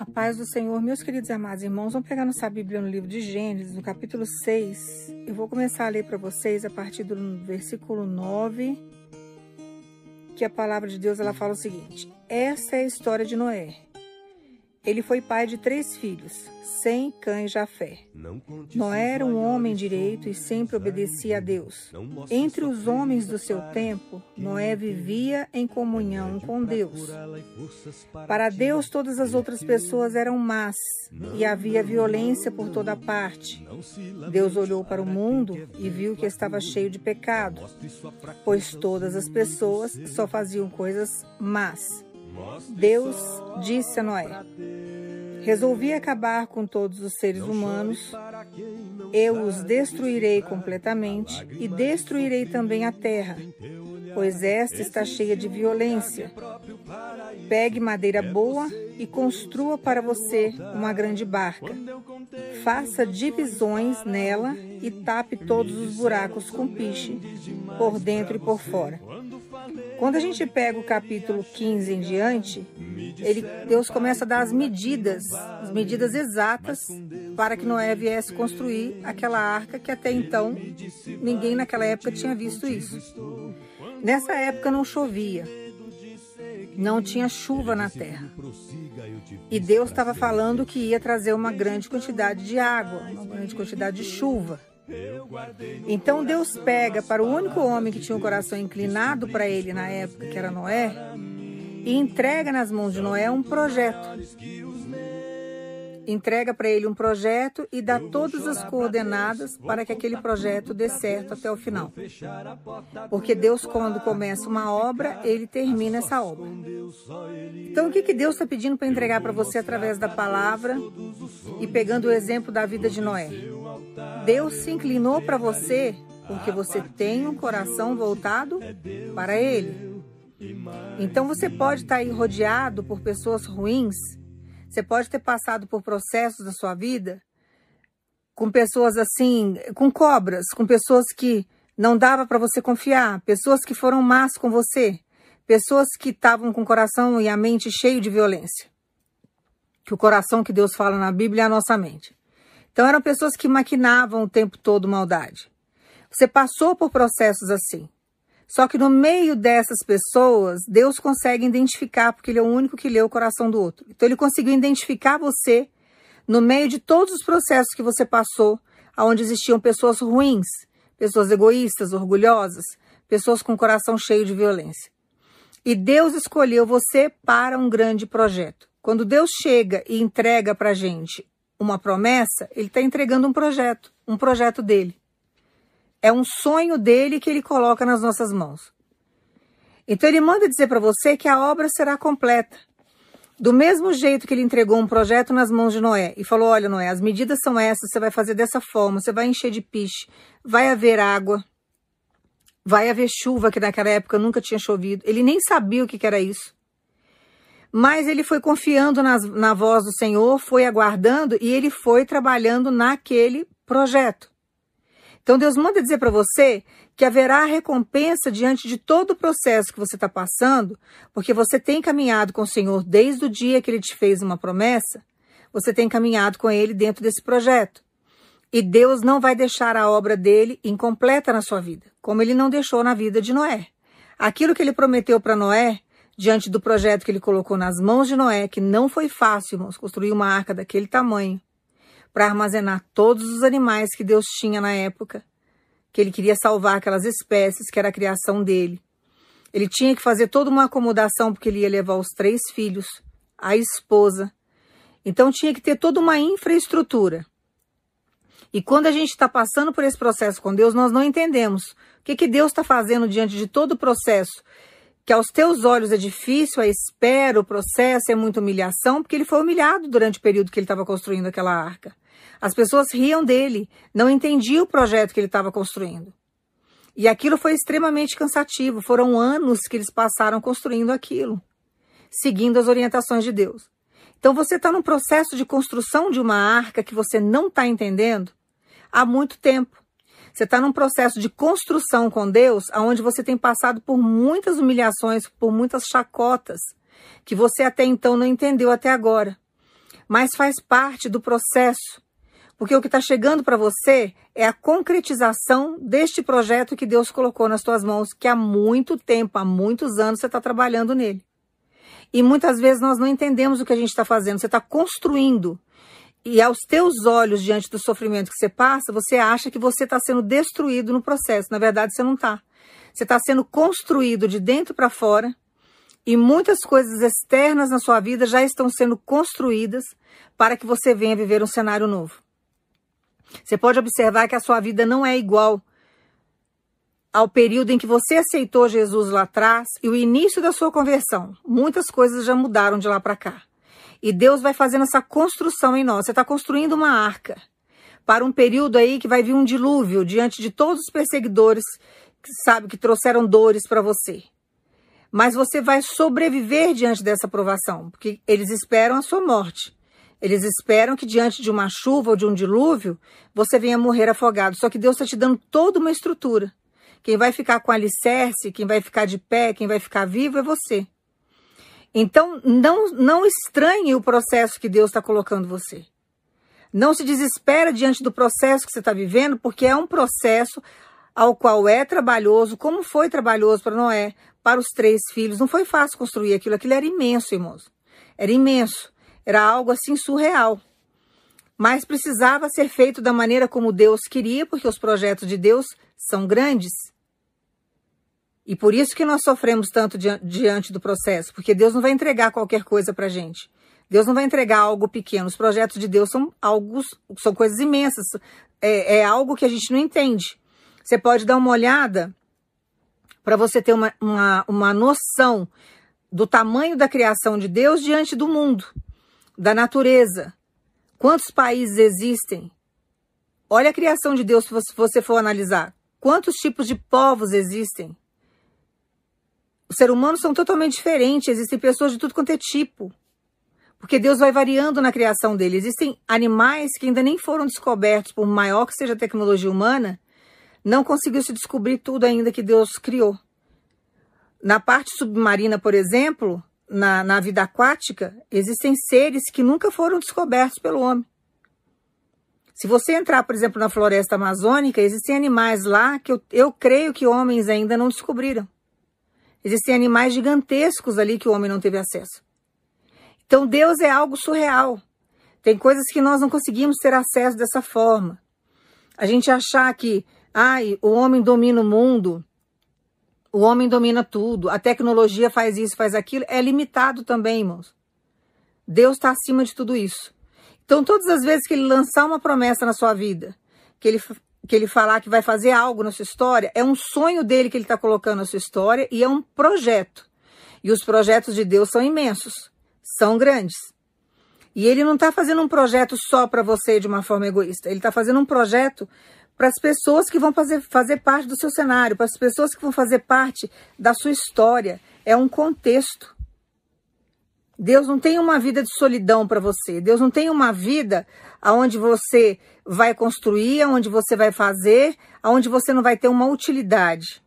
A paz do Senhor, meus queridos amados irmãos, vamos pegar nossa Bíblia no livro de Gênesis, no capítulo 6. Eu vou começar a ler para vocês a partir do versículo 9, que a palavra de Deus ela fala o seguinte: Essa é a história de Noé. Ele foi pai de três filhos, Sem, Cã e Jafé. Noé era um homem direito e sempre obedecia a Deus. Entre os homens do seu tempo, Noé vivia em comunhão com Deus. Para Deus, todas as outras pessoas eram más e havia violência por toda parte. Deus olhou para o mundo e viu que estava cheio de pecado, pois todas as pessoas só faziam coisas más. Deus disse a Noé: Resolvi acabar com todos os seres humanos, eu os destruirei completamente e destruirei também a terra, pois esta está cheia de violência. Pegue madeira boa e construa para você uma grande barca. Faça divisões nela e tape todos os buracos com piche, por dentro e por fora. Quando a gente pega o capítulo 15 em diante, ele, Deus começa a dar as medidas, as medidas exatas para que Noé viesse construir aquela arca que até então ninguém naquela época tinha visto isso. Nessa época não chovia, não tinha chuva na terra. E Deus estava falando que ia trazer uma grande quantidade de água, uma grande quantidade de chuva. Então Deus pega para o único homem que tinha o coração inclinado para ele na época, que era Noé, e entrega nas mãos de Noé um projeto. Entrega para ele um projeto e dá todas as coordenadas para que aquele projeto dê certo até o final. Porque Deus, quando começa uma obra, ele termina essa obra. Então, o que, que Deus está pedindo para entregar para você através da palavra e pegando o exemplo da vida de Noé? Deus se inclinou para você porque você tem um coração voltado para Ele. Então você pode estar aí rodeado por pessoas ruins, você pode ter passado por processos da sua vida com pessoas assim, com cobras, com pessoas que não dava para você confiar, pessoas que foram más com você, pessoas que estavam com o coração e a mente cheio de violência. Que o coração que Deus fala na Bíblia é a nossa mente. Então eram pessoas que maquinavam o tempo todo maldade. Você passou por processos assim. Só que no meio dessas pessoas, Deus consegue identificar, porque Ele é o único que lê o coração do outro. Então, Ele conseguiu identificar você no meio de todos os processos que você passou, onde existiam pessoas ruins, pessoas egoístas, orgulhosas, pessoas com o coração cheio de violência. E Deus escolheu você para um grande projeto. Quando Deus chega e entrega para a gente uma promessa, Ele está entregando um projeto, um projeto dele. É um sonho dele que ele coloca nas nossas mãos. Então ele manda dizer para você que a obra será completa. Do mesmo jeito que ele entregou um projeto nas mãos de Noé e falou: Olha, Noé, as medidas são essas, você vai fazer dessa forma, você vai encher de piche, vai haver água, vai haver chuva, que naquela época nunca tinha chovido. Ele nem sabia o que era isso. Mas ele foi confiando nas, na voz do Senhor, foi aguardando e ele foi trabalhando naquele projeto. Então Deus manda dizer para você que haverá recompensa diante de todo o processo que você está passando, porque você tem caminhado com o Senhor desde o dia que Ele te fez uma promessa, você tem caminhado com Ele dentro desse projeto. E Deus não vai deixar a obra dele incompleta na sua vida, como ele não deixou na vida de Noé. Aquilo que ele prometeu para Noé, diante do projeto que ele colocou nas mãos de Noé, que não foi fácil, irmãos, construir uma arca daquele tamanho, para armazenar todos os animais que Deus tinha na época, que ele queria salvar aquelas espécies que era a criação dele. Ele tinha que fazer toda uma acomodação porque ele ia levar os três filhos, a esposa. Então tinha que ter toda uma infraestrutura. E quando a gente está passando por esse processo com Deus, nós não entendemos o que, que Deus está fazendo diante de todo o processo. Que aos teus olhos é difícil, a espera, o processo é muita humilhação, porque ele foi humilhado durante o período que ele estava construindo aquela arca. As pessoas riam dele, não entendiam o projeto que ele estava construindo. E aquilo foi extremamente cansativo. Foram anos que eles passaram construindo aquilo, seguindo as orientações de Deus. Então você está num processo de construção de uma arca que você não está entendendo há muito tempo. Você está num processo de construção com Deus, onde você tem passado por muitas humilhações, por muitas chacotas, que você até então não entendeu até agora. mas faz parte do processo. Porque o que está chegando para você é a concretização deste projeto que Deus colocou nas tuas mãos, que há muito tempo, há muitos anos você está trabalhando nele. E muitas vezes nós não entendemos o que a gente está fazendo. Você está construindo. E aos teus olhos, diante do sofrimento que você passa, você acha que você está sendo destruído no processo. Na verdade, você não está. Você está sendo construído de dentro para fora. E muitas coisas externas na sua vida já estão sendo construídas para que você venha viver um cenário novo. Você pode observar que a sua vida não é igual ao período em que você aceitou Jesus lá atrás e o início da sua conversão. Muitas coisas já mudaram de lá para cá. E Deus vai fazendo essa construção em nós. Você está construindo uma arca para um período aí que vai vir um dilúvio diante de todos os perseguidores que sabe que trouxeram dores para você. Mas você vai sobreviver diante dessa provação, porque eles esperam a sua morte. Eles esperam que diante de uma chuva ou de um dilúvio, você venha morrer afogado. Só que Deus está te dando toda uma estrutura. Quem vai ficar com alicerce, quem vai ficar de pé, quem vai ficar vivo é você. Então, não, não estranhe o processo que Deus está colocando você. Não se desespera diante do processo que você está vivendo, porque é um processo ao qual é trabalhoso, como foi trabalhoso para Noé, para os três filhos. Não foi fácil construir aquilo, aquilo era imenso, irmãos. Era imenso. Era algo assim surreal. Mas precisava ser feito da maneira como Deus queria, porque os projetos de Deus são grandes. E por isso que nós sofremos tanto diante do processo, porque Deus não vai entregar qualquer coisa para gente. Deus não vai entregar algo pequeno. Os projetos de Deus são algo, são coisas imensas. É, é algo que a gente não entende. Você pode dar uma olhada para você ter uma, uma, uma noção do tamanho da criação de Deus diante do mundo, da natureza. Quantos países existem? Olha a criação de Deus se você for analisar. Quantos tipos de povos existem? Os seres humanos são totalmente diferentes, existem pessoas de tudo quanto é tipo. Porque Deus vai variando na criação dele. Existem animais que ainda nem foram descobertos, por maior que seja a tecnologia humana, não conseguiu se descobrir tudo ainda que Deus criou. Na parte submarina, por exemplo, na, na vida aquática, existem seres que nunca foram descobertos pelo homem. Se você entrar, por exemplo, na floresta amazônica, existem animais lá que eu, eu creio que homens ainda não descobriram. Existem animais gigantescos ali que o homem não teve acesso. Então Deus é algo surreal. Tem coisas que nós não conseguimos ter acesso dessa forma. A gente achar que, ai, o homem domina o mundo, o homem domina tudo, a tecnologia faz isso, faz aquilo, é limitado também, irmãos. Deus está acima de tudo isso. Então, todas as vezes que ele lançar uma promessa na sua vida, que ele, que ele falar que vai fazer algo na sua história, é um sonho dele que ele está colocando na sua história e é um projeto. E os projetos de Deus são imensos, são grandes. E ele não está fazendo um projeto só para você de uma forma egoísta. Ele está fazendo um projeto para as pessoas que vão fazer, fazer parte do seu cenário, para as pessoas que vão fazer parte da sua história. É um contexto. Deus não tem uma vida de solidão para você. Deus não tem uma vida aonde você vai construir, aonde você vai fazer, aonde você não vai ter uma utilidade.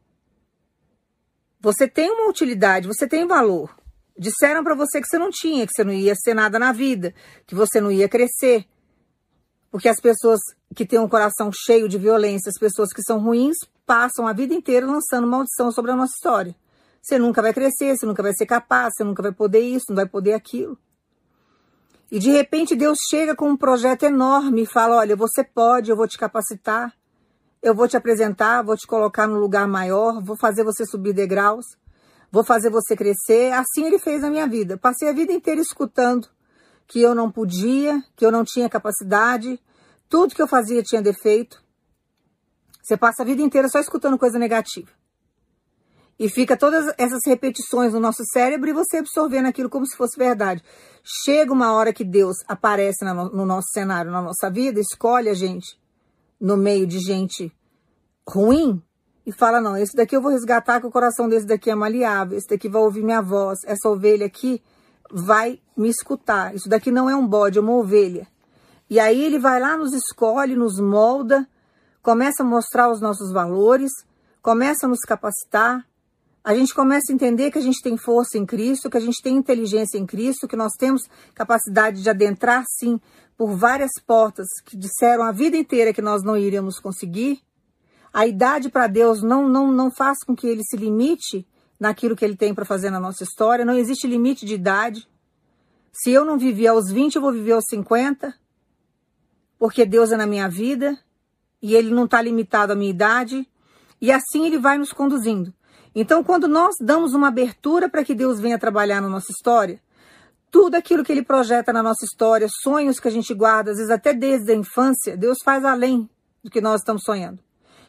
Você tem uma utilidade, você tem valor. Disseram para você que você não tinha, que você não ia ser nada na vida, que você não ia crescer. Porque as pessoas que têm um coração cheio de violência, as pessoas que são ruins, passam a vida inteira lançando maldição sobre a nossa história. Você nunca vai crescer, você nunca vai ser capaz, você nunca vai poder isso, não vai poder aquilo. E de repente Deus chega com um projeto enorme e fala: Olha, você pode, eu vou te capacitar, eu vou te apresentar, vou te colocar no lugar maior, vou fazer você subir degraus, vou fazer você crescer. Assim ele fez na minha vida. Passei a vida inteira escutando que eu não podia, que eu não tinha capacidade, tudo que eu fazia tinha defeito. Você passa a vida inteira só escutando coisa negativa. E fica todas essas repetições no nosso cérebro e você absorvendo aquilo como se fosse verdade. Chega uma hora que Deus aparece no nosso cenário, na nossa vida, escolhe a gente no meio de gente ruim e fala: Não, esse daqui eu vou resgatar, que o coração desse daqui é maleável, esse daqui vai ouvir minha voz, essa ovelha aqui vai me escutar. Isso daqui não é um bode, é uma ovelha. E aí ele vai lá, nos escolhe, nos molda, começa a mostrar os nossos valores, começa a nos capacitar, a gente começa a entender que a gente tem força em Cristo, que a gente tem inteligência em Cristo, que nós temos capacidade de adentrar, sim, por várias portas que disseram a vida inteira que nós não iríamos conseguir. A idade para Deus não, não, não faz com que ele se limite naquilo que ele tem para fazer na nossa história. Não existe limite de idade. Se eu não vivi aos 20, eu vou viver aos 50, porque Deus é na minha vida e ele não está limitado à minha idade. E assim ele vai nos conduzindo. Então, quando nós damos uma abertura para que Deus venha trabalhar na nossa história, tudo aquilo que Ele projeta na nossa história, sonhos que a gente guarda, às vezes até desde a infância, Deus faz além do que nós estamos sonhando.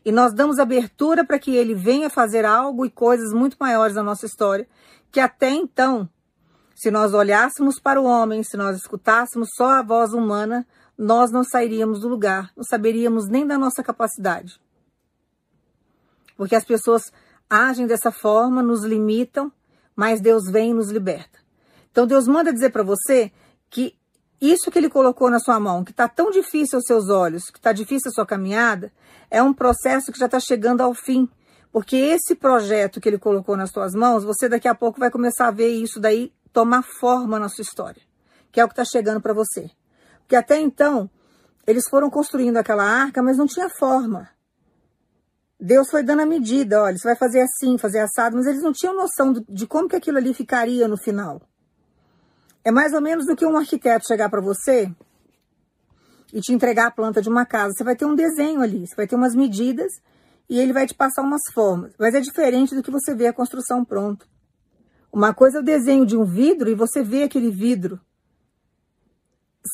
E nós damos abertura para que Ele venha fazer algo e coisas muito maiores na nossa história, que até então, se nós olhássemos para o homem, se nós escutássemos só a voz humana, nós não sairíamos do lugar, não saberíamos nem da nossa capacidade. Porque as pessoas agem dessa forma, nos limitam, mas Deus vem e nos liberta. Então Deus manda dizer para você que isso que ele colocou na sua mão, que está tão difícil aos seus olhos, que está difícil a sua caminhada, é um processo que já está chegando ao fim. Porque esse projeto que ele colocou nas suas mãos, você daqui a pouco vai começar a ver isso daí tomar forma na sua história, que é o que está chegando para você. Porque até então, eles foram construindo aquela arca, mas não tinha forma. Deus foi dando a medida, olha, você vai fazer assim, fazer assado, mas eles não tinham noção de como que aquilo ali ficaria no final. É mais ou menos do que um arquiteto chegar para você e te entregar a planta de uma casa. Você vai ter um desenho ali, você vai ter umas medidas e ele vai te passar umas formas. Mas é diferente do que você vê a construção pronta. Uma coisa é o desenho de um vidro e você vê aquele vidro,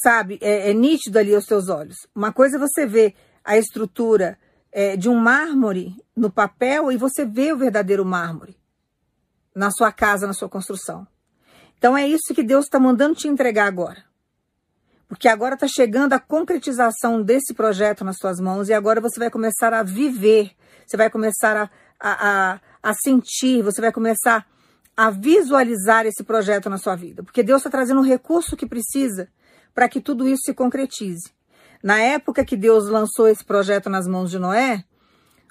sabe, é, é nítido ali aos seus olhos. Uma coisa é você ver a estrutura é, de um mármore no papel e você vê o verdadeiro mármore na sua casa, na sua construção. Então é isso que Deus está mandando te entregar agora. Porque agora está chegando a concretização desse projeto nas suas mãos e agora você vai começar a viver, você vai começar a, a, a, a sentir, você vai começar a visualizar esse projeto na sua vida. Porque Deus está trazendo o recurso que precisa para que tudo isso se concretize. Na época que Deus lançou esse projeto nas mãos de Noé,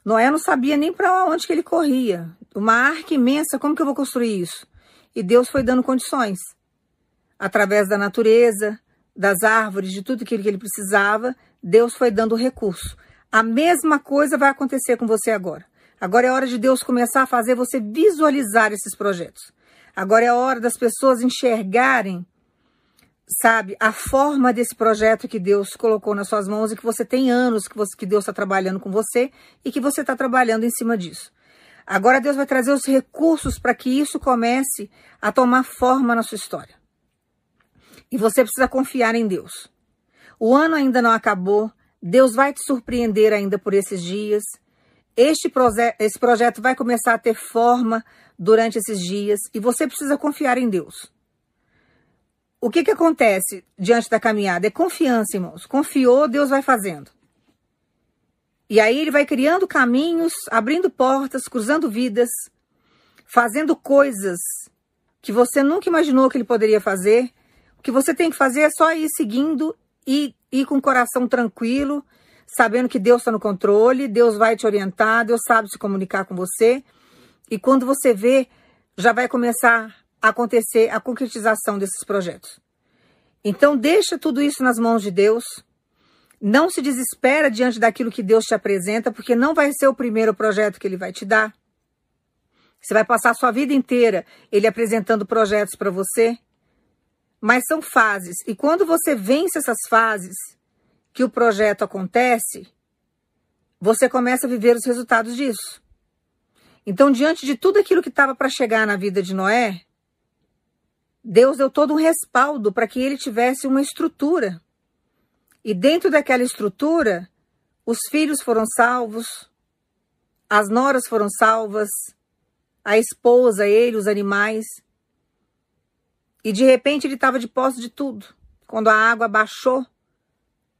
Noé não sabia nem para onde que ele corria. Uma arca imensa, como que eu vou construir isso? E Deus foi dando condições. Através da natureza, das árvores, de tudo aquilo que ele precisava, Deus foi dando recurso. A mesma coisa vai acontecer com você agora. Agora é hora de Deus começar a fazer você visualizar esses projetos. Agora é hora das pessoas enxergarem sabe, a forma desse projeto que Deus colocou nas suas mãos e que você tem anos que, você, que Deus está trabalhando com você e que você está trabalhando em cima disso. Agora Deus vai trazer os recursos para que isso comece a tomar forma na sua história. E você precisa confiar em Deus. O ano ainda não acabou, Deus vai te surpreender ainda por esses dias. Este proje esse projeto vai começar a ter forma durante esses dias e você precisa confiar em Deus. O que, que acontece diante da caminhada? É confiança, irmãos. Confiou, Deus vai fazendo. E aí ele vai criando caminhos, abrindo portas, cruzando vidas, fazendo coisas que você nunca imaginou que ele poderia fazer. O que você tem que fazer é só ir seguindo e ir com o coração tranquilo, sabendo que Deus está no controle, Deus vai te orientar, Deus sabe se comunicar com você. E quando você vê, já vai começar acontecer a concretização desses projetos. Então, deixa tudo isso nas mãos de Deus. Não se desespera diante daquilo que Deus te apresenta, porque não vai ser o primeiro projeto que ele vai te dar. Você vai passar a sua vida inteira ele apresentando projetos para você. Mas são fases. E quando você vence essas fases, que o projeto acontece, você começa a viver os resultados disso. Então, diante de tudo aquilo que estava para chegar na vida de Noé, Deus deu todo um respaldo para que ele tivesse uma estrutura. E dentro daquela estrutura, os filhos foram salvos, as noras foram salvas, a esposa, ele, os animais. E de repente ele estava de posse de tudo. Quando a água baixou,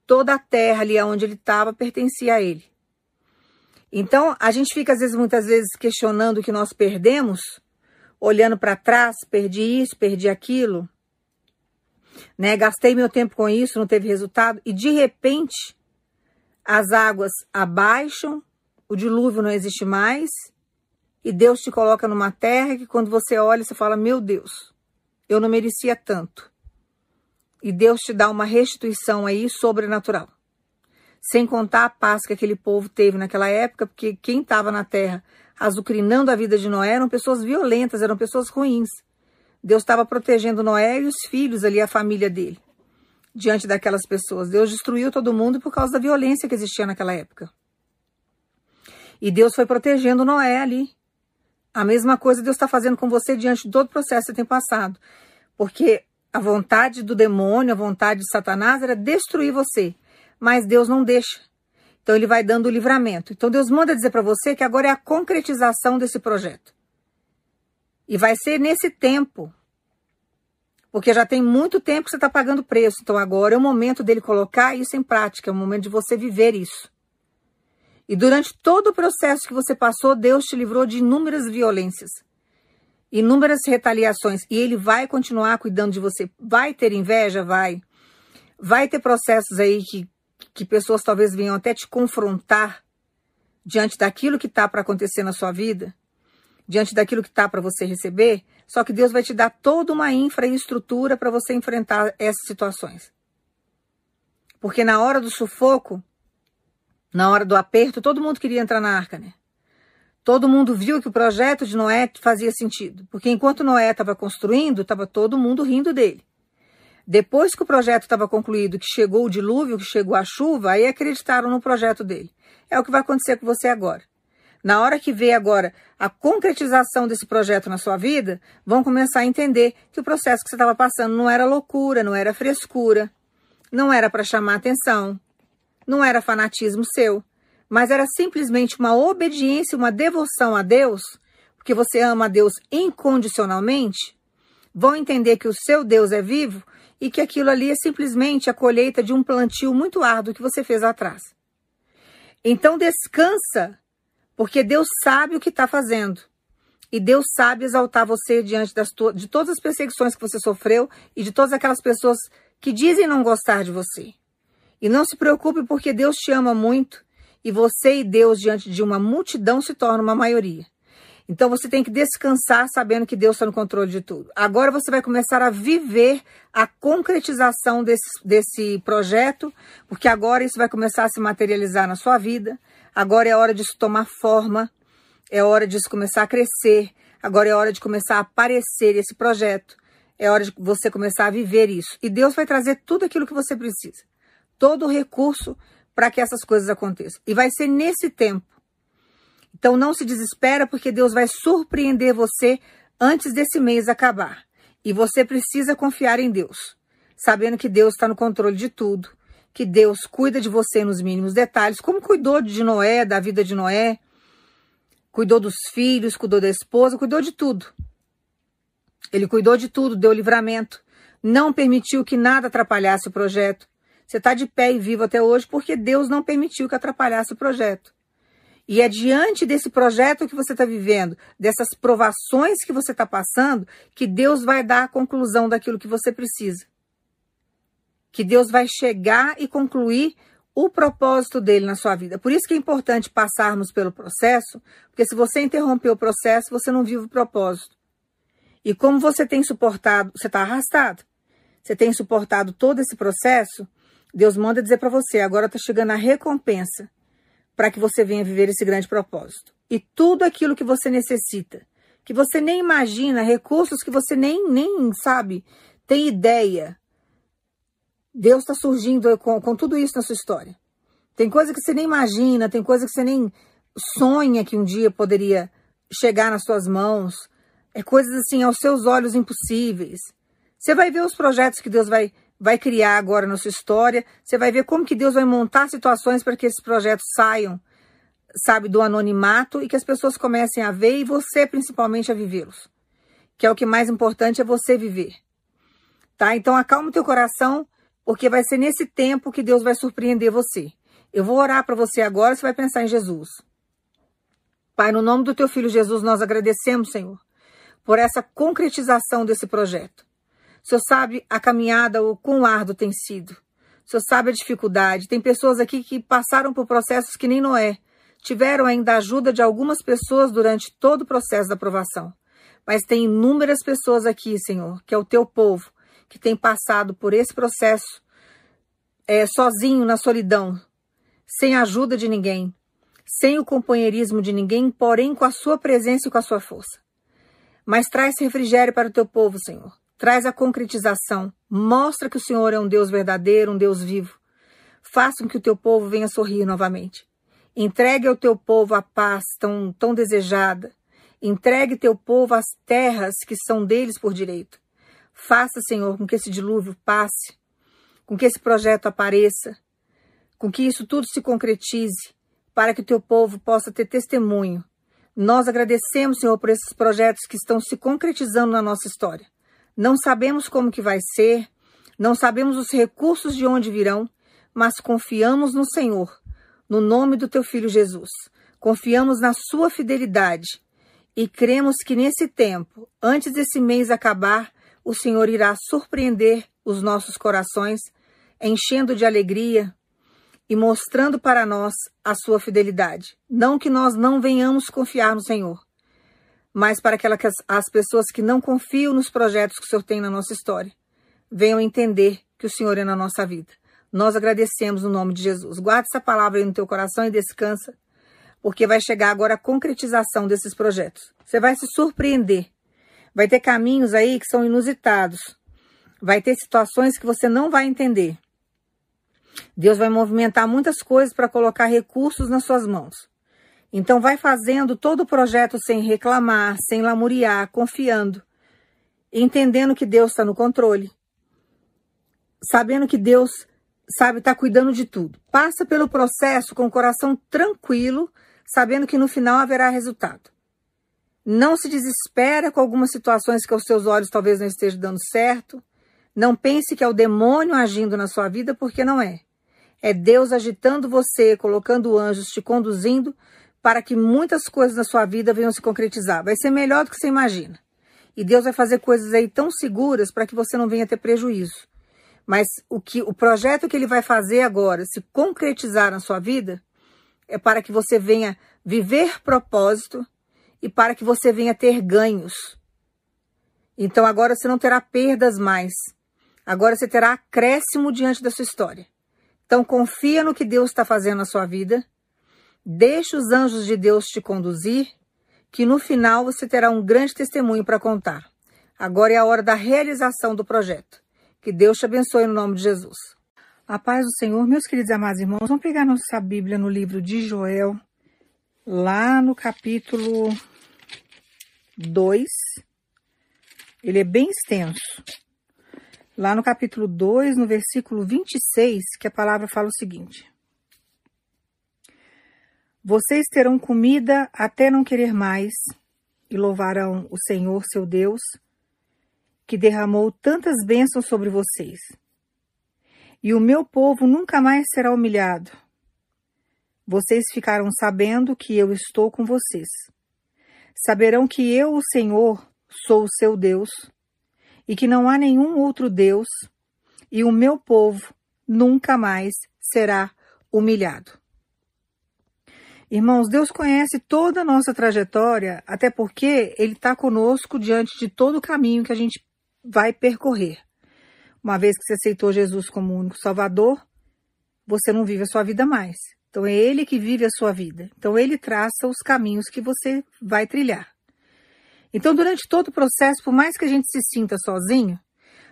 toda a terra ali onde ele estava pertencia a ele. Então, a gente fica às vezes, muitas vezes, questionando o que nós perdemos, olhando para trás, perdi isso, perdi aquilo, né? Gastei meu tempo com isso, não teve resultado e de repente as águas abaixam, o dilúvio não existe mais e Deus te coloca numa terra que quando você olha, você fala: Meu Deus, eu não merecia tanto. E Deus te dá uma restituição aí sobrenatural. Sem contar a paz que aquele povo teve naquela época, porque quem estava na terra azucrinando a vida de Noé eram pessoas violentas, eram pessoas ruins. Deus estava protegendo Noé e os filhos ali, a família dele, diante daquelas pessoas. Deus destruiu todo mundo por causa da violência que existia naquela época. E Deus foi protegendo Noé ali. A mesma coisa Deus está fazendo com você diante de todo o processo que você tem passado. Porque a vontade do demônio, a vontade de Satanás era destruir você. Mas Deus não deixa. Então ele vai dando o livramento. Então Deus manda dizer para você que agora é a concretização desse projeto. E vai ser nesse tempo. Porque já tem muito tempo que você está pagando preço. Então agora é o momento dele colocar isso em prática, é o momento de você viver isso. E durante todo o processo que você passou, Deus te livrou de inúmeras violências, inúmeras retaliações. E Ele vai continuar cuidando de você. Vai ter inveja? Vai. Vai ter processos aí que, que pessoas talvez venham até te confrontar diante daquilo que está para acontecer na sua vida, diante daquilo que está para você receber. Só que Deus vai te dar toda uma infraestrutura para você enfrentar essas situações. Porque na hora do sufoco, na hora do aperto, todo mundo queria entrar na arca, né? Todo mundo viu que o projeto de Noé fazia sentido, porque enquanto Noé estava construindo, estava todo mundo rindo dele. Depois que o projeto estava concluído, que chegou o dilúvio, que chegou a chuva, aí acreditaram no projeto dele. É o que vai acontecer com você agora. Na hora que vê agora a concretização desse projeto na sua vida, vão começar a entender que o processo que você estava passando não era loucura, não era frescura, não era para chamar atenção, não era fanatismo seu, mas era simplesmente uma obediência, uma devoção a Deus, porque você ama a Deus incondicionalmente, vão entender que o seu Deus é vivo e que aquilo ali é simplesmente a colheita de um plantio muito árduo que você fez atrás. Então descansa, porque Deus sabe o que está fazendo. E Deus sabe exaltar você diante das de todas as perseguições que você sofreu e de todas aquelas pessoas que dizem não gostar de você. E não se preocupe porque Deus te ama muito e você e Deus diante de uma multidão se torna uma maioria. Então você tem que descansar sabendo que Deus está no controle de tudo. Agora você vai começar a viver a concretização desse, desse projeto, porque agora isso vai começar a se materializar na sua vida. Agora é hora disso tomar forma, é hora disso começar a crescer, agora é hora de começar a aparecer esse projeto, é hora de você começar a viver isso. E Deus vai trazer tudo aquilo que você precisa todo o recurso para que essas coisas aconteçam. E vai ser nesse tempo. Então não se desespera, porque Deus vai surpreender você antes desse mês acabar. E você precisa confiar em Deus, sabendo que Deus está no controle de tudo, que Deus cuida de você nos mínimos detalhes, como cuidou de Noé, da vida de Noé, cuidou dos filhos, cuidou da esposa, cuidou de tudo. Ele cuidou de tudo, deu livramento, não permitiu que nada atrapalhasse o projeto. Você está de pé e vivo até hoje porque Deus não permitiu que atrapalhasse o projeto. E é diante desse projeto que você está vivendo, dessas provações que você está passando, que Deus vai dar a conclusão daquilo que você precisa. Que Deus vai chegar e concluir o propósito dele na sua vida. Por isso que é importante passarmos pelo processo, porque se você interromper o processo, você não vive o propósito. E como você tem suportado, você está arrastado, você tem suportado todo esse processo, Deus manda dizer para você, agora está chegando a recompensa para que você venha viver esse grande propósito. E tudo aquilo que você necessita, que você nem imagina, recursos que você nem, nem sabe, tem ideia. Deus está surgindo com, com tudo isso na sua história. Tem coisa que você nem imagina, tem coisa que você nem sonha que um dia poderia chegar nas suas mãos. É coisas assim, aos seus olhos impossíveis. Você vai ver os projetos que Deus vai vai criar agora na sua história. Você vai ver como que Deus vai montar situações para que esses projetos saiam, sabe, do anonimato e que as pessoas comecem a ver e você principalmente a vivê-los. Que é o que mais importante é você viver. Tá? Então acalma o teu coração, porque vai ser nesse tempo que Deus vai surpreender você. Eu vou orar para você agora, você vai pensar em Jesus. Pai, no nome do teu filho Jesus, nós agradecemos, Senhor, por essa concretização desse projeto. Senhor sabe a caminhada, o quão árduo tem sido. O senhor sabe a dificuldade. Tem pessoas aqui que passaram por processos que nem Noé. tiveram ainda a ajuda de algumas pessoas durante todo o processo da aprovação. Mas tem inúmeras pessoas aqui, Senhor, que é o teu povo, que tem passado por esse processo é, sozinho na solidão, sem a ajuda de ninguém, sem o companheirismo de ninguém, porém com a sua presença e com a sua força. Mas traz refrigério para o teu povo, Senhor. Traz a concretização. Mostra que o Senhor é um Deus verdadeiro, um Deus vivo. Faça com que o teu povo venha sorrir novamente. Entregue ao teu povo a paz tão, tão desejada. Entregue teu povo as terras que são deles por direito. Faça, Senhor, com que esse dilúvio passe, com que esse projeto apareça, com que isso tudo se concretize, para que o teu povo possa ter testemunho. Nós agradecemos, Senhor, por esses projetos que estão se concretizando na nossa história. Não sabemos como que vai ser, não sabemos os recursos de onde virão, mas confiamos no Senhor, no nome do teu filho Jesus. Confiamos na sua fidelidade e cremos que nesse tempo, antes desse mês acabar, o Senhor irá surpreender os nossos corações, enchendo de alegria e mostrando para nós a sua fidelidade. Não que nós não venhamos confiar no Senhor, mas para que as pessoas que não confiam nos projetos que o Senhor tem na nossa história venham entender que o Senhor é na nossa vida. Nós agradecemos no nome de Jesus. Guarde essa palavra aí no teu coração e descansa, porque vai chegar agora a concretização desses projetos. Você vai se surpreender. Vai ter caminhos aí que são inusitados. Vai ter situações que você não vai entender. Deus vai movimentar muitas coisas para colocar recursos nas suas mãos. Então vai fazendo todo o projeto sem reclamar, sem lamuriar, confiando, entendendo que Deus está no controle, sabendo que Deus sabe, está cuidando de tudo. Passa pelo processo com o coração tranquilo, sabendo que no final haverá resultado. Não se desespera com algumas situações que aos seus olhos talvez não estejam dando certo. Não pense que é o demônio agindo na sua vida, porque não é. É Deus agitando você, colocando anjos, te conduzindo para que muitas coisas na sua vida venham se concretizar. Vai ser melhor do que você imagina. E Deus vai fazer coisas aí tão seguras para que você não venha ter prejuízo. Mas o que o projeto que ele vai fazer agora se concretizar na sua vida é para que você venha viver propósito e para que você venha ter ganhos. Então agora você não terá perdas mais. Agora você terá acréscimo diante da sua história. Então confia no que Deus está fazendo na sua vida. Deixe os anjos de Deus te conduzir, que no final você terá um grande testemunho para contar. Agora é a hora da realização do projeto. Que Deus te abençoe no nome de Jesus. A paz do Senhor, meus queridos amados irmãos, vamos pegar nossa Bíblia no livro de Joel, lá no capítulo 2. Ele é bem extenso. Lá no capítulo 2, no versículo 26, que a palavra fala o seguinte: Vocês terão comida até não querer mais, e louvarão o Senhor seu Deus que derramou tantas bênçãos sobre vocês. E o meu povo nunca mais será humilhado. Vocês ficarão sabendo que eu estou com vocês. Saberão que eu, o Senhor, sou o seu Deus, e que não há nenhum outro Deus, e o meu povo nunca mais será humilhado. Irmãos, Deus conhece toda a nossa trajetória, até porque Ele está conosco diante de todo o caminho que a gente vai percorrer. Uma vez que você aceitou Jesus como único Salvador, você não vive a sua vida mais. Então é Ele que vive a sua vida. Então Ele traça os caminhos que você vai trilhar. Então, durante todo o processo, por mais que a gente se sinta sozinho,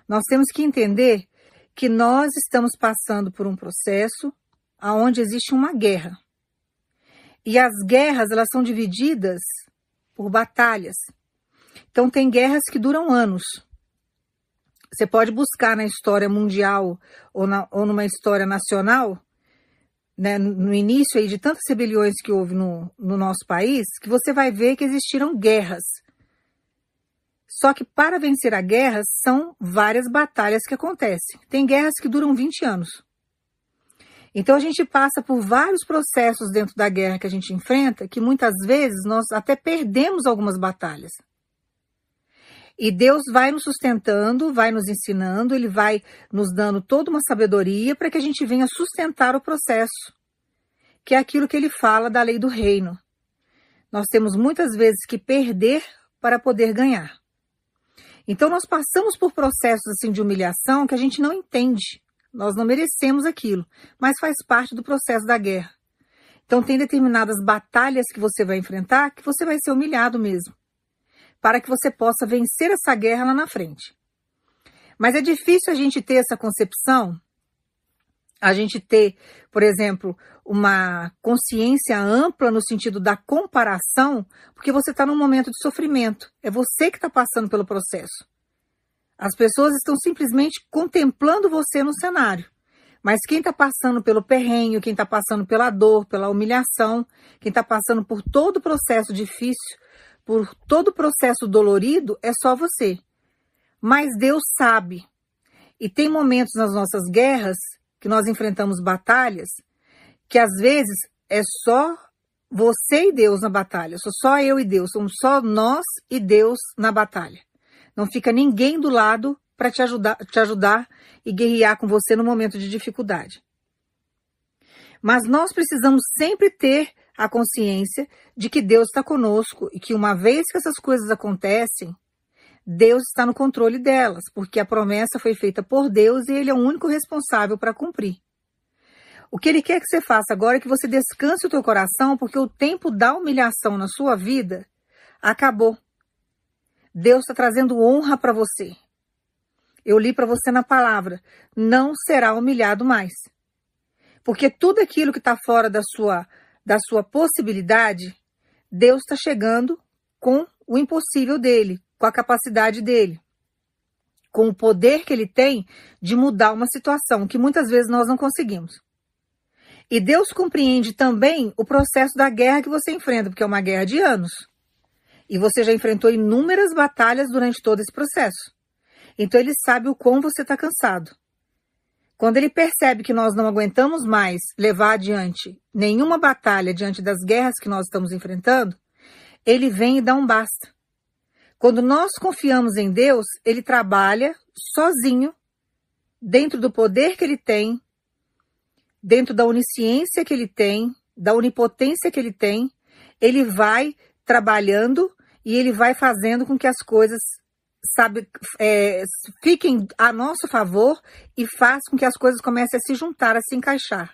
nós temos que entender que nós estamos passando por um processo onde existe uma guerra. E as guerras, elas são divididas por batalhas. Então, tem guerras que duram anos. Você pode buscar na história mundial ou, na, ou numa história nacional, né, no início aí de tantas rebeliões que houve no, no nosso país, que você vai ver que existiram guerras. Só que para vencer a guerra são várias batalhas que acontecem. Tem guerras que duram 20 anos. Então a gente passa por vários processos dentro da guerra que a gente enfrenta, que muitas vezes nós até perdemos algumas batalhas. E Deus vai nos sustentando, vai nos ensinando, Ele vai nos dando toda uma sabedoria para que a gente venha sustentar o processo. que é aquilo que ele fala da lei do reino. Nós temos muitas vezes que perder para poder ganhar. Então nós passamos por processos assim de humilhação que a gente não entende. Nós não merecemos aquilo, mas faz parte do processo da guerra. Então tem determinadas batalhas que você vai enfrentar que você vai ser humilhado mesmo, para que você possa vencer essa guerra lá na frente. Mas é difícil a gente ter essa concepção, a gente ter, por exemplo, uma consciência ampla no sentido da comparação, porque você está num momento de sofrimento. É você que está passando pelo processo. As pessoas estão simplesmente contemplando você no cenário. Mas quem está passando pelo perrenho, quem está passando pela dor, pela humilhação, quem está passando por todo o processo difícil, por todo o processo dolorido, é só você. Mas Deus sabe. E tem momentos nas nossas guerras que nós enfrentamos batalhas que às vezes é só você e Deus na batalha, sou só eu e Deus, somos só nós e Deus na batalha. Não fica ninguém do lado para te ajudar, te ajudar e guerrear com você no momento de dificuldade. Mas nós precisamos sempre ter a consciência de que Deus está conosco e que uma vez que essas coisas acontecem, Deus está no controle delas, porque a promessa foi feita por Deus e Ele é o único responsável para cumprir. O que Ele quer que você faça agora é que você descanse o teu coração, porque o tempo da humilhação na sua vida acabou. Deus está trazendo honra para você. Eu li para você na palavra: não será humilhado mais. Porque tudo aquilo que está fora da sua, da sua possibilidade, Deus está chegando com o impossível dele, com a capacidade dele, com o poder que ele tem de mudar uma situação que muitas vezes nós não conseguimos. E Deus compreende também o processo da guerra que você enfrenta, porque é uma guerra de anos. E você já enfrentou inúmeras batalhas durante todo esse processo. Então ele sabe o quão você está cansado. Quando ele percebe que nós não aguentamos mais levar adiante nenhuma batalha diante das guerras que nós estamos enfrentando, ele vem e dá um basta. Quando nós confiamos em Deus, ele trabalha sozinho, dentro do poder que ele tem, dentro da onisciência que ele tem, da onipotência que ele tem, ele vai trabalhando e ele vai fazendo com que as coisas sabe, é, fiquem a nosso favor e faz com que as coisas comecem a se juntar, a se encaixar.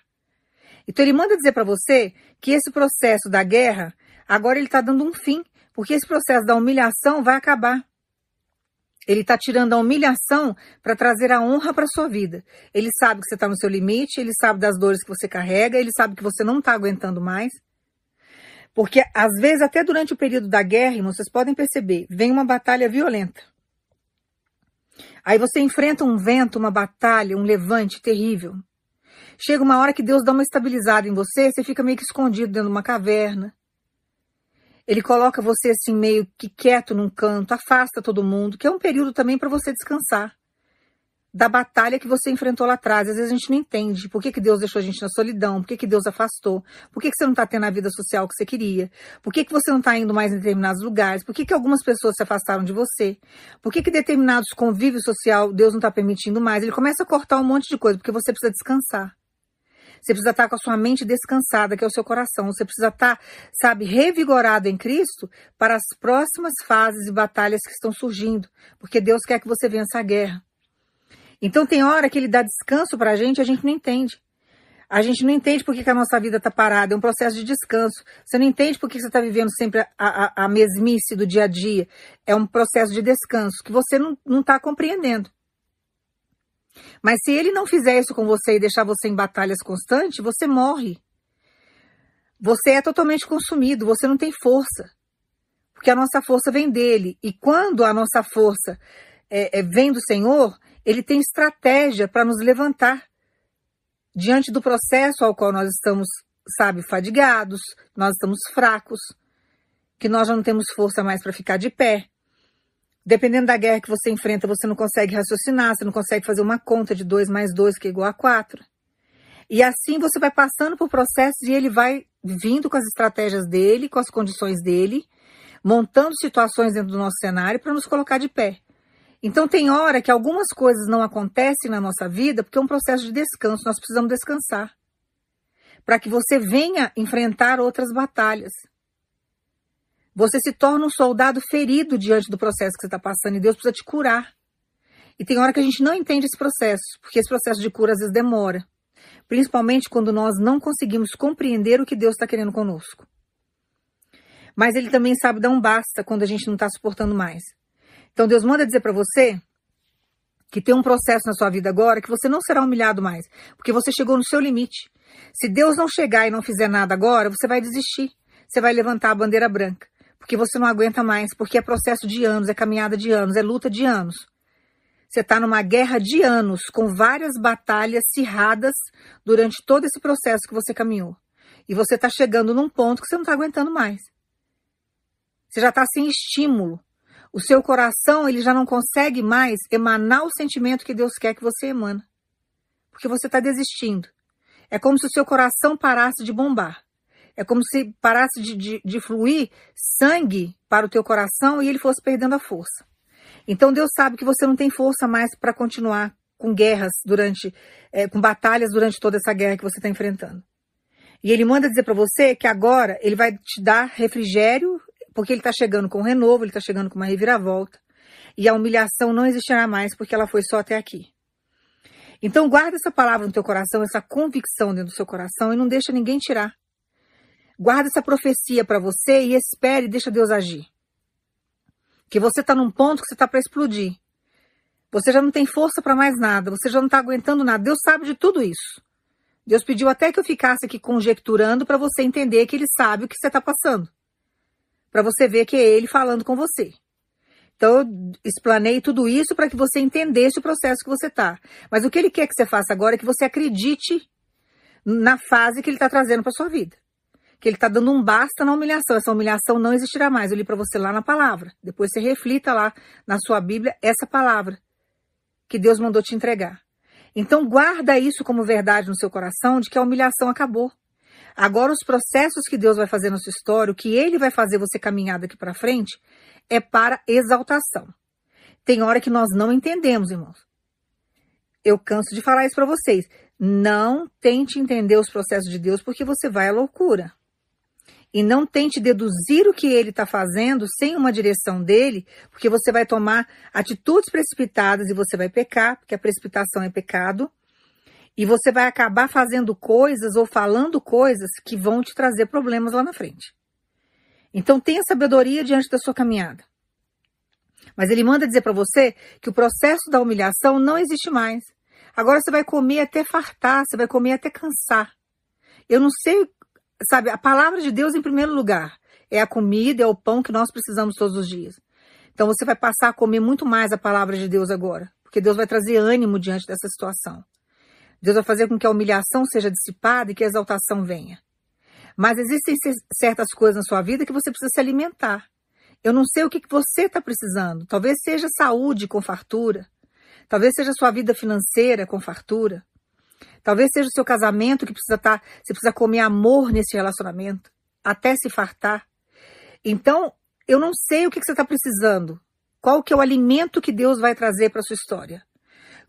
Então ele manda dizer para você que esse processo da guerra, agora ele está dando um fim, porque esse processo da humilhação vai acabar. Ele está tirando a humilhação para trazer a honra para sua vida. Ele sabe que você está no seu limite, ele sabe das dores que você carrega, ele sabe que você não está aguentando mais. Porque às vezes, até durante o período da guerra, irmãos, vocês podem perceber, vem uma batalha violenta. Aí você enfrenta um vento, uma batalha, um levante terrível. Chega uma hora que Deus dá uma estabilizada em você, você fica meio que escondido dentro de uma caverna. Ele coloca você assim meio que quieto num canto, afasta todo mundo, que é um período também para você descansar da batalha que você enfrentou lá atrás. Às vezes a gente não entende por que, que Deus deixou a gente na solidão, por que, que Deus afastou, por que, que você não está tendo a vida social que você queria, por que, que você não está indo mais em determinados lugares, por que, que algumas pessoas se afastaram de você, por que, que determinados convívios social Deus não está permitindo mais. Ele começa a cortar um monte de coisa, porque você precisa descansar. Você precisa estar tá com a sua mente descansada, que é o seu coração. Você precisa estar, tá, sabe, revigorado em Cristo para as próximas fases e batalhas que estão surgindo. Porque Deus quer que você vença a guerra. Então tem hora que ele dá descanso para a gente, a gente não entende. A gente não entende por que, que a nossa vida está parada, é um processo de descanso. Você não entende por que você está vivendo sempre a, a, a, mesmice do dia a dia. É um processo de descanso que você não está compreendendo. Mas se ele não fizer isso com você e deixar você em batalhas constantes, você morre. Você é totalmente consumido, você não tem força. Porque a nossa força vem dele. E quando a nossa força é, é, vem do Senhor, ele tem estratégia para nos levantar diante do processo ao qual nós estamos, sabe, fadigados, nós estamos fracos, que nós já não temos força mais para ficar de pé. Dependendo da guerra que você enfrenta, você não consegue raciocinar, você não consegue fazer uma conta de 2 mais 2 que é igual a 4. E assim você vai passando por processos e ele vai vindo com as estratégias dele, com as condições dele, montando situações dentro do nosso cenário para nos colocar de pé. Então tem hora que algumas coisas não acontecem na nossa vida porque é um processo de descanso, nós precisamos descansar. para que você venha enfrentar outras batalhas. Você se torna um soldado ferido diante do processo que você está passando e Deus precisa te curar. E tem hora que a gente não entende esse processo, porque esse processo de cura às vezes demora. Principalmente quando nós não conseguimos compreender o que Deus está querendo conosco. Mas Ele também sabe dar um basta quando a gente não está suportando mais. Então Deus manda dizer para você que tem um processo na sua vida agora que você não será humilhado mais, porque você chegou no seu limite. Se Deus não chegar e não fizer nada agora, você vai desistir. Você vai levantar a bandeira branca, porque você não aguenta mais, porque é processo de anos, é caminhada de anos, é luta de anos. Você está numa guerra de anos, com várias batalhas cirradas durante todo esse processo que você caminhou. E você está chegando num ponto que você não está aguentando mais. Você já está sem estímulo. O seu coração, ele já não consegue mais emanar o sentimento que Deus quer que você emana. Porque você está desistindo. É como se o seu coração parasse de bombar. É como se parasse de, de, de fluir sangue para o teu coração e ele fosse perdendo a força. Então Deus sabe que você não tem força mais para continuar com guerras durante, é, com batalhas durante toda essa guerra que você está enfrentando. E ele manda dizer para você que agora ele vai te dar refrigério porque ele está chegando com um renovo, ele está chegando com uma reviravolta. E a humilhação não existirá mais, porque ela foi só até aqui. Então guarda essa palavra no teu coração, essa convicção dentro do seu coração e não deixa ninguém tirar. Guarda essa profecia para você e espere deixa Deus agir. Que você está num ponto que você está para explodir. Você já não tem força para mais nada, você já não está aguentando nada. Deus sabe de tudo isso. Deus pediu até que eu ficasse aqui conjecturando para você entender que Ele sabe o que você está passando para você ver que é ele falando com você. Então, eu explanei tudo isso para que você entendesse o processo que você está. Mas o que ele quer que você faça agora é que você acredite na fase que ele está trazendo para sua vida. Que ele está dando um basta na humilhação. Essa humilhação não existirá mais. Eu li para você lá na palavra. Depois você reflita lá na sua Bíblia essa palavra que Deus mandou te entregar. Então, guarda isso como verdade no seu coração de que a humilhação acabou. Agora, os processos que Deus vai fazer na sua história, o que Ele vai fazer você caminhar daqui para frente, é para exaltação. Tem hora que nós não entendemos, irmãos. Eu canso de falar isso para vocês. Não tente entender os processos de Deus porque você vai à loucura. E não tente deduzir o que ele está fazendo sem uma direção dele, porque você vai tomar atitudes precipitadas e você vai pecar, porque a precipitação é pecado. E você vai acabar fazendo coisas ou falando coisas que vão te trazer problemas lá na frente. Então tenha sabedoria diante da sua caminhada. Mas ele manda dizer para você que o processo da humilhação não existe mais. Agora você vai comer até fartar, você vai comer até cansar. Eu não sei, sabe, a palavra de Deus em primeiro lugar. É a comida, é o pão que nós precisamos todos os dias. Então você vai passar a comer muito mais a palavra de Deus agora, porque Deus vai trazer ânimo diante dessa situação. Deus vai fazer com que a humilhação seja dissipada e que a exaltação venha. Mas existem certas coisas na sua vida que você precisa se alimentar. Eu não sei o que você está precisando. Talvez seja saúde com fartura. Talvez seja sua vida financeira com fartura. Talvez seja o seu casamento que precisa estar. Tá, você precisa comer amor nesse relacionamento, até se fartar. Então, eu não sei o que você está precisando. Qual que é o alimento que Deus vai trazer para sua história?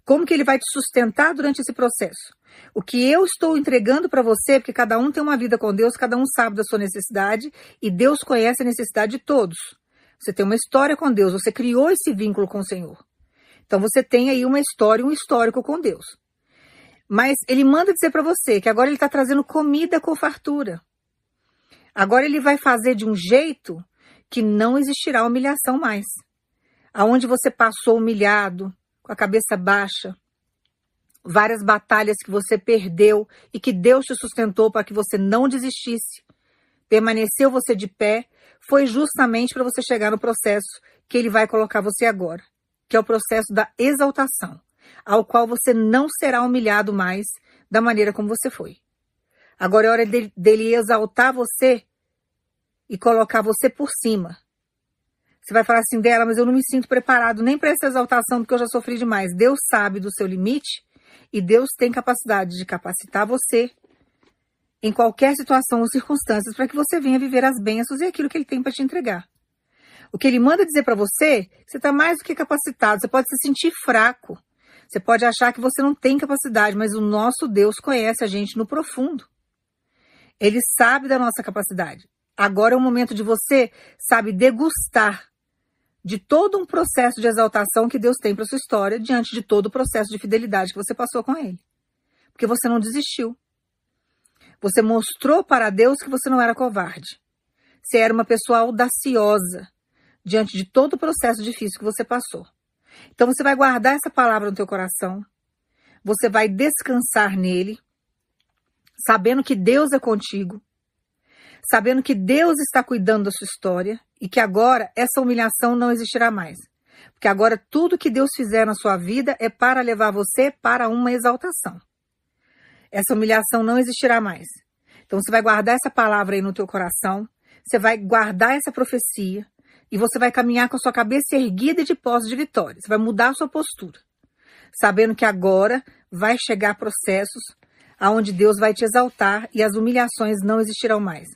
Como que ele vai te sustentar durante esse processo? O que eu estou entregando para você, porque cada um tem uma vida com Deus, cada um sabe da sua necessidade e Deus conhece a necessidade de todos. Você tem uma história com Deus, você criou esse vínculo com o Senhor. Então você tem aí uma história, um histórico com Deus. Mas ele manda dizer para você que agora ele está trazendo comida com fartura. Agora ele vai fazer de um jeito que não existirá humilhação mais. Aonde você passou humilhado, com a cabeça baixa, várias batalhas que você perdeu e que Deus te sustentou para que você não desistisse, permaneceu você de pé, foi justamente para você chegar no processo que ele vai colocar você agora, que é o processo da exaltação, ao qual você não será humilhado mais da maneira como você foi. Agora é hora dele, dele exaltar você e colocar você por cima, você vai falar assim dela, mas eu não me sinto preparado nem para essa exaltação, porque eu já sofri demais. Deus sabe do seu limite e Deus tem capacidade de capacitar você em qualquer situação ou circunstâncias para que você venha viver as bênçãos e aquilo que Ele tem para te entregar. O que Ele manda dizer para você, você está mais do que capacitado. Você pode se sentir fraco. Você pode achar que você não tem capacidade, mas o nosso Deus conhece a gente no profundo. Ele sabe da nossa capacidade. Agora é o momento de você, sabe, degustar de todo um processo de exaltação que Deus tem para sua história diante de todo o processo de fidelidade que você passou com Ele. Porque você não desistiu. Você mostrou para Deus que você não era covarde. Você era uma pessoa audaciosa diante de todo o processo difícil que você passou. Então você vai guardar essa palavra no teu coração. Você vai descansar nele, sabendo que Deus é contigo, sabendo que Deus está cuidando da sua história e que agora essa humilhação não existirá mais. Porque agora tudo que Deus fizer na sua vida é para levar você para uma exaltação. Essa humilhação não existirá mais. Então você vai guardar essa palavra aí no teu coração, você vai guardar essa profecia e você vai caminhar com a sua cabeça erguida e de posse de vitória. Você vai mudar a sua postura, sabendo que agora vai chegar processos aonde Deus vai te exaltar e as humilhações não existirão mais.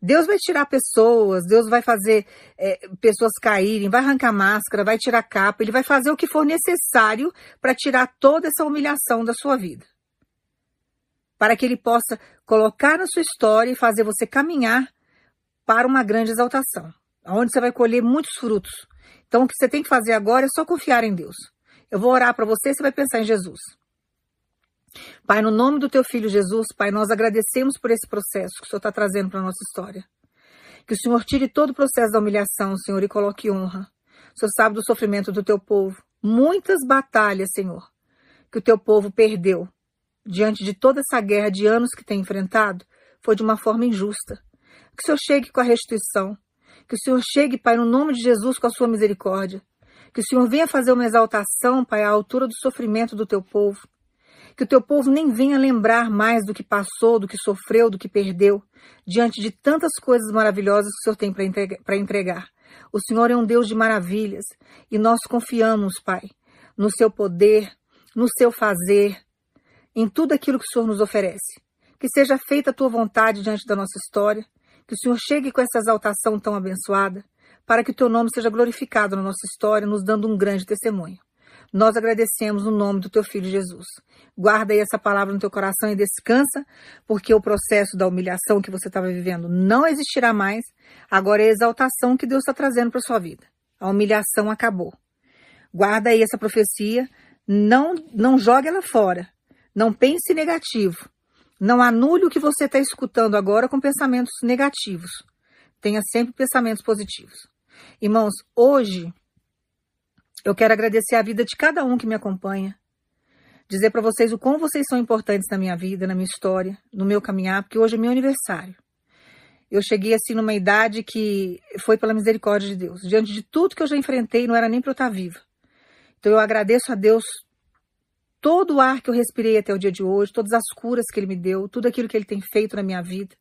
Deus vai tirar pessoas, Deus vai fazer é, pessoas caírem, vai arrancar máscara, vai tirar capa, ele vai fazer o que for necessário para tirar toda essa humilhação da sua vida. Para que ele possa colocar na sua história e fazer você caminhar para uma grande exaltação, onde você vai colher muitos frutos. Então, o que você tem que fazer agora é só confiar em Deus. Eu vou orar para você e você vai pensar em Jesus. Pai, no nome do teu filho Jesus, Pai, nós agradecemos por esse processo que o Senhor está trazendo para a nossa história. Que o Senhor tire todo o processo da humilhação, Senhor, e coloque honra. O Senhor sabe do sofrimento do teu povo. Muitas batalhas, Senhor, que o teu povo perdeu diante de toda essa guerra de anos que tem enfrentado, foi de uma forma injusta. Que o Senhor chegue com a restituição. Que o Senhor chegue, Pai, no nome de Jesus, com a sua misericórdia. Que o Senhor venha fazer uma exaltação, Pai, à altura do sofrimento do teu povo que o teu povo nem venha lembrar mais do que passou, do que sofreu, do que perdeu, diante de tantas coisas maravilhosas que o Senhor tem para entregar. O Senhor é um Deus de maravilhas e nós confiamos, Pai, no seu poder, no seu fazer, em tudo aquilo que o Senhor nos oferece. Que seja feita a tua vontade diante da nossa história, que o Senhor chegue com essa exaltação tão abençoada, para que o teu nome seja glorificado na nossa história, nos dando um grande testemunho. Nós agradecemos no nome do teu filho Jesus. Guarda aí essa palavra no teu coração e descansa, porque o processo da humilhação que você estava vivendo não existirá mais. Agora é a exaltação que Deus está trazendo para sua vida. A humilhação acabou. Guarda aí essa profecia, não, não jogue ela fora. Não pense negativo. Não anule o que você está escutando agora com pensamentos negativos. Tenha sempre pensamentos positivos. Irmãos, hoje eu quero agradecer a vida de cada um que me acompanha. Dizer para vocês o quão vocês são importantes na minha vida, na minha história, no meu caminhar, porque hoje é meu aniversário. Eu cheguei assim numa idade que foi pela misericórdia de Deus. Diante de tudo que eu já enfrentei, não era nem para eu estar viva. Então eu agradeço a Deus todo o ar que eu respirei até o dia de hoje, todas as curas que Ele me deu, tudo aquilo que Ele tem feito na minha vida.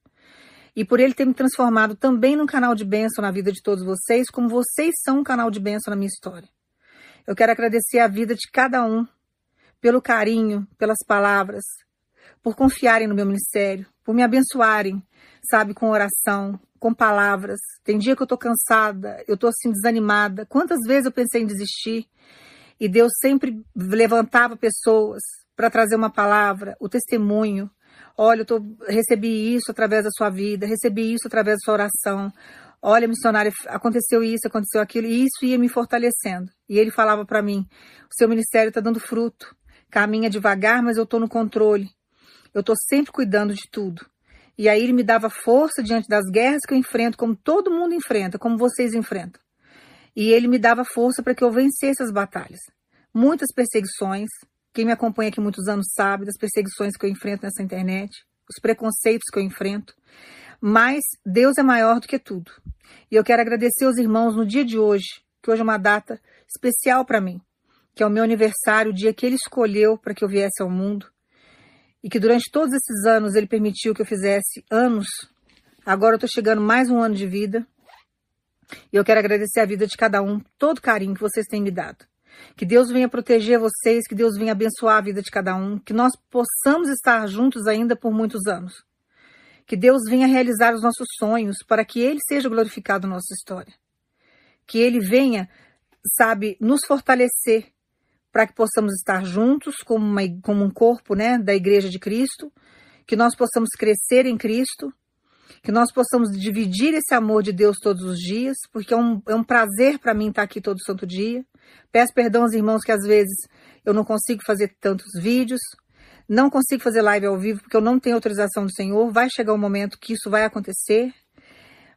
E por Ele ter me transformado também num canal de bênção na vida de todos vocês, como vocês são um canal de bênção na minha história. Eu quero agradecer a vida de cada um pelo carinho, pelas palavras, por confiarem no meu ministério, por me abençoarem, sabe, com oração, com palavras. Tem dia que eu tô cansada, eu tô assim desanimada. Quantas vezes eu pensei em desistir e Deus sempre levantava pessoas para trazer uma palavra, o testemunho. Olha, eu tô, recebi isso através da sua vida, recebi isso através da sua oração olha, missionária, aconteceu isso, aconteceu aquilo, e isso ia me fortalecendo. E ele falava para mim: o seu ministério está dando fruto, caminha devagar, mas eu estou no controle. Eu estou sempre cuidando de tudo. E aí ele me dava força diante das guerras que eu enfrento, como todo mundo enfrenta, como vocês enfrentam. E ele me dava força para que eu vencesse as batalhas. Muitas perseguições. Quem me acompanha aqui muitos anos sabe das perseguições que eu enfrento nessa internet, os preconceitos que eu enfrento. Mas Deus é maior do que tudo. E eu quero agradecer aos irmãos no dia de hoje, que hoje é uma data especial para mim, que é o meu aniversário, o dia que ele escolheu para que eu viesse ao mundo. E que durante todos esses anos ele permitiu que eu fizesse anos. Agora eu estou chegando mais um ano de vida. E eu quero agradecer a vida de cada um, todo o carinho que vocês têm me dado. Que Deus venha proteger vocês, que Deus venha abençoar a vida de cada um, que nós possamos estar juntos ainda por muitos anos. Que Deus venha realizar os nossos sonhos para que Ele seja glorificado na nossa história. Que Ele venha, sabe, nos fortalecer para que possamos estar juntos como, uma, como um corpo né, da Igreja de Cristo. que nós possamos crescer em Cristo, que nós possamos dividir esse amor de Deus todos os dias, porque é um, é um prazer para mim estar aqui todo santo dia. Peço perdão aos irmãos que às vezes eu não consigo fazer tantos vídeos, não consigo fazer live ao vivo porque eu não tenho autorização do Senhor. Vai chegar um momento que isso vai acontecer,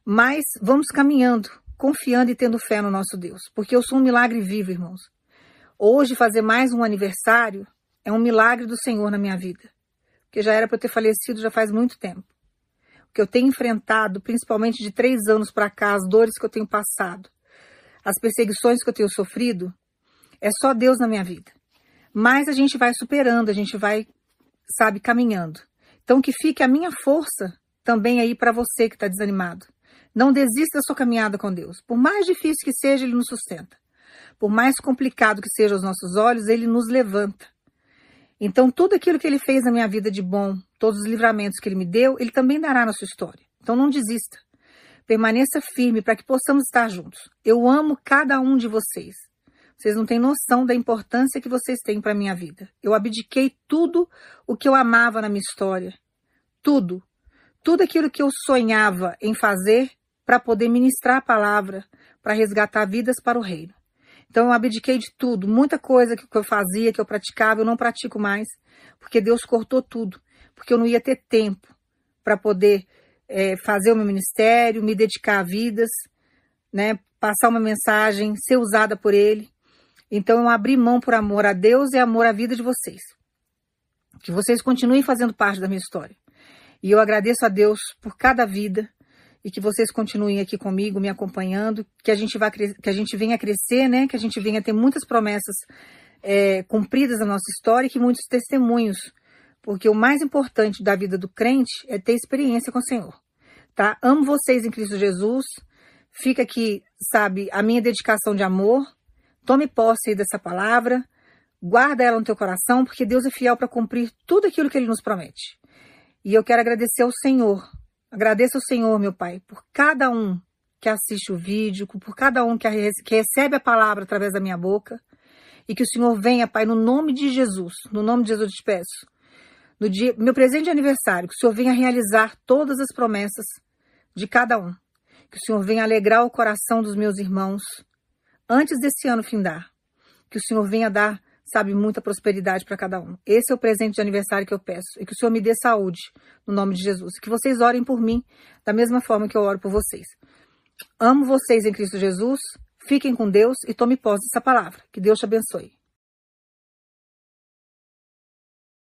mas vamos caminhando, confiando e tendo fé no nosso Deus, porque eu sou um milagre vivo, irmãos. Hoje fazer mais um aniversário é um milagre do Senhor na minha vida, porque já era para eu ter falecido já faz muito tempo que eu tenho enfrentado, principalmente de três anos para cá, as dores que eu tenho passado, as perseguições que eu tenho sofrido, é só Deus na minha vida. Mas a gente vai superando, a gente vai, sabe, caminhando. Então que fique a minha força também aí para você que está desanimado. Não desista da sua caminhada com Deus. Por mais difícil que seja, Ele nos sustenta. Por mais complicado que seja aos nossos olhos, Ele nos levanta. Então, tudo aquilo que ele fez na minha vida de bom, todos os livramentos que ele me deu, ele também dará na sua história. Então, não desista. Permaneça firme para que possamos estar juntos. Eu amo cada um de vocês. Vocês não têm noção da importância que vocês têm para minha vida. Eu abdiquei tudo o que eu amava na minha história. Tudo. Tudo aquilo que eu sonhava em fazer para poder ministrar a palavra, para resgatar vidas para o reino. Então eu abdiquei de tudo, muita coisa que eu fazia, que eu praticava, eu não pratico mais, porque Deus cortou tudo, porque eu não ia ter tempo para poder é, fazer o meu ministério, me dedicar a vidas, né, passar uma mensagem, ser usada por Ele. Então eu abri mão por amor a Deus e amor à vida de vocês. Que vocês continuem fazendo parte da minha história. E eu agradeço a Deus por cada vida, e que vocês continuem aqui comigo, me acompanhando, que a gente vá que a gente venha crescer, né? Que a gente venha ter muitas promessas é, cumpridas na nossa história e que muitos testemunhos, porque o mais importante da vida do crente é ter experiência com o Senhor, tá? Amo vocês em Cristo Jesus. Fica aqui, sabe, a minha dedicação de amor. Tome posse dessa palavra, guarda ela no teu coração, porque Deus é fiel para cumprir tudo aquilo que Ele nos promete. E eu quero agradecer ao Senhor Agradeço ao Senhor, meu Pai, por cada um que assiste o vídeo, por cada um que, recebe a palavra através da minha boca. E que o Senhor venha, Pai, no nome de Jesus, no nome de Jesus eu te peço. No dia, meu presente de aniversário, que o Senhor venha realizar todas as promessas de cada um. Que o Senhor venha alegrar o coração dos meus irmãos antes desse ano findar. Que o Senhor venha dar sabe, muita prosperidade para cada um. Esse é o presente de aniversário que eu peço. E que o Senhor me dê saúde, no nome de Jesus. E que vocês orem por mim, da mesma forma que eu oro por vocês. Amo vocês em Cristo Jesus. Fiquem com Deus e tome posse dessa palavra. Que Deus te abençoe.